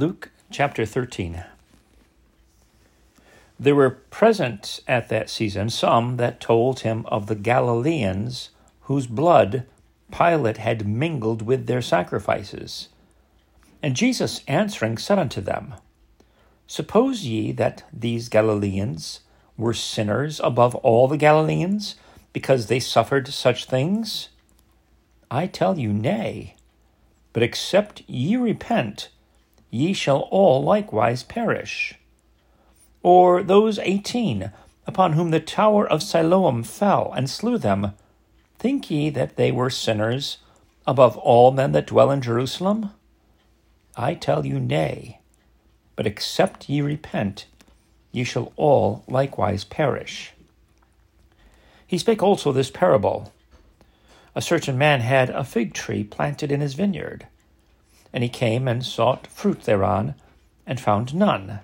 Luke chapter 13. There were present at that season some that told him of the Galileans whose blood Pilate had mingled with their sacrifices. And Jesus answering said unto them, Suppose ye that these Galileans were sinners above all the Galileans, because they suffered such things? I tell you, nay. But except ye repent, ye shall all likewise perish. Or those eighteen upon whom the tower of Siloam fell and slew them, think ye that they were sinners above all men that dwell in Jerusalem? I tell you, nay. But except ye repent, ye shall all likewise perish. He spake also this parable A certain man had a fig tree planted in his vineyard, and he came and sought fruit thereon, and found none.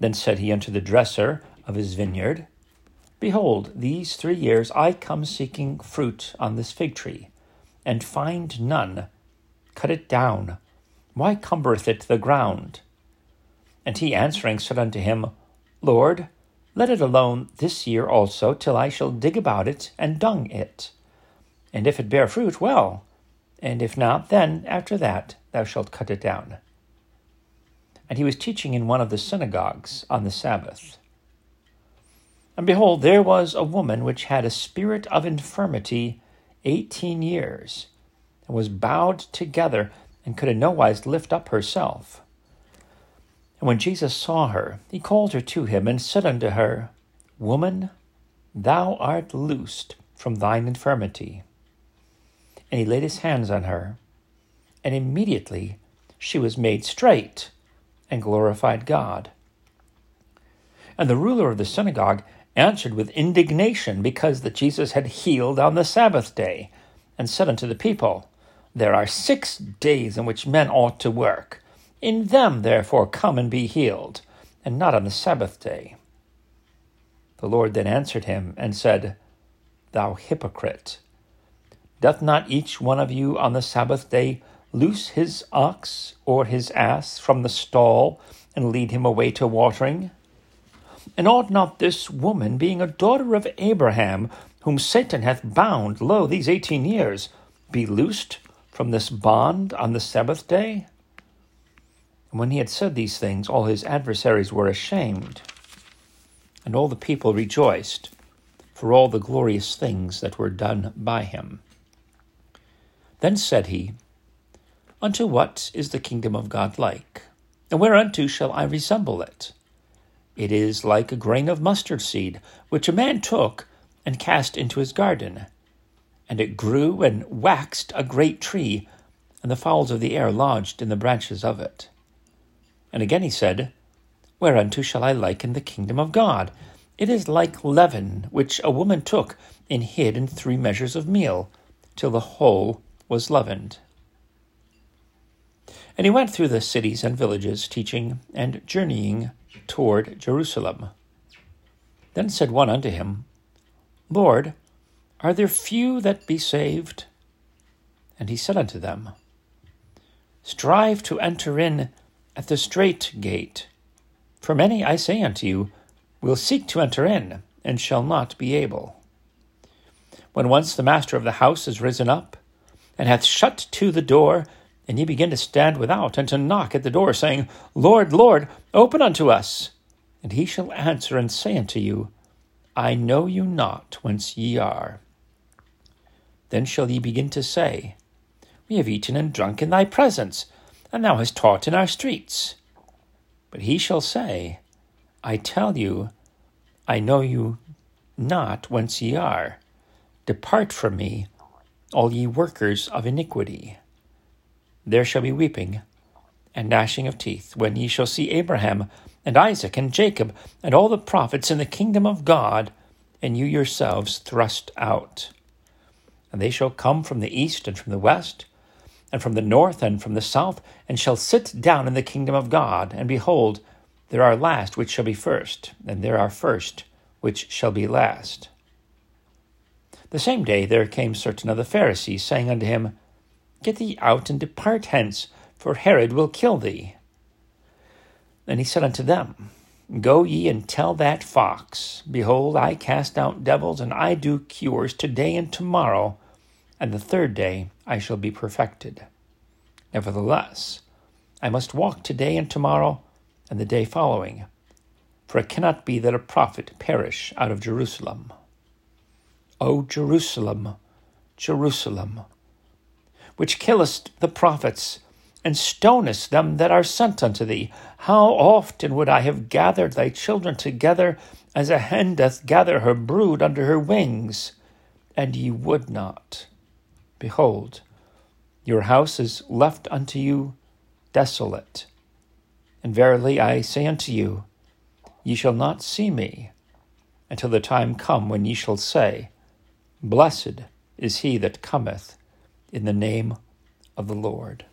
Then said he unto the dresser of his vineyard, Behold, these three years I come seeking fruit on this fig tree, and find none. Cut it down. Why cumbereth it the ground? And he answering said unto him, Lord, let it alone this year also, till I shall dig about it and dung it. And if it bear fruit, well, and if not, then after that thou shalt cut it down. And he was teaching in one of the synagogues on the Sabbath. And behold, there was a woman which had a spirit of infirmity eighteen years, and was bowed together, and could in no wise lift up herself. And when Jesus saw her, he called her to him, and said unto her, Woman, thou art loosed from thine infirmity. And he laid his hands on her, and immediately she was made straight, and glorified God. And the ruler of the synagogue answered with indignation because that Jesus had healed on the Sabbath day, and said unto the people, There are six days in which men ought to work. In them, therefore, come and be healed, and not on the Sabbath day. The Lord then answered him and said, Thou hypocrite, doth not each one of you on the Sabbath day loose his ox or his ass from the stall and lead him away to watering? And ought not this woman, being a daughter of Abraham, whom Satan hath bound, lo, these eighteen years, be loosed from this bond on the Sabbath day? And when he had said these things, all his adversaries were ashamed, and all the people rejoiced for all the glorious things that were done by him. Then said he, Unto what is the kingdom of God like? And whereunto shall I resemble it? It is like a grain of mustard seed, which a man took and cast into his garden. And it grew and waxed a great tree, and the fowls of the air lodged in the branches of it. And again he said, Whereunto shall I liken the kingdom of God? It is like leaven, which a woman took and hid in three measures of meal, till the whole was leavened. And he went through the cities and villages, teaching and journeying toward Jerusalem. Then said one unto him, Lord, are there few that be saved? And he said unto them, Strive to enter in at the strait gate. For many, I say unto you, will seek to enter in, and shall not be able. When once the master of the house is risen up, and hath shut to the door, and ye begin to stand without, and to knock at the door, saying, Lord, Lord, open unto us. And he shall answer and say unto you, I know you not whence ye are. Then shall ye begin to say, We have eaten and drunk in thy presence, and thou hast taught in our streets. But he shall say, I tell you, I know you not whence ye are. Depart from me, all ye workers of iniquity there shall be weeping and gnashing of teeth when ye shall see Abraham and Isaac and Jacob and all the prophets in the kingdom of God, and you yourselves thrust out. And they shall come from the east and from the west, and from the north and from the south, and shall sit down in the kingdom of God. And behold, there are last which shall be first, and there are first which shall be last. The same day there came certain of the Pharisees, saying unto him, Get thee out and depart hence, for Herod will kill thee. And he said unto them, Go ye and tell that fox, Behold, I cast out devils, and I do cures today and tomorrow, and the third day I shall be perfected. Nevertheless, I must walk today and tomorrow, and the day following, for it cannot be that a prophet perish out of Jerusalem. O Jerusalem, Jerusalem, which killest the prophets, and stonest them that are sent unto thee. How often would I have gathered thy children together as a hen doth gather her brood under her wings, and ye would not. Behold, your house is left unto you desolate. And verily I say unto you, ye shall not see me until the time come when ye shall say, Blessed is he that cometh in the name of the Lord.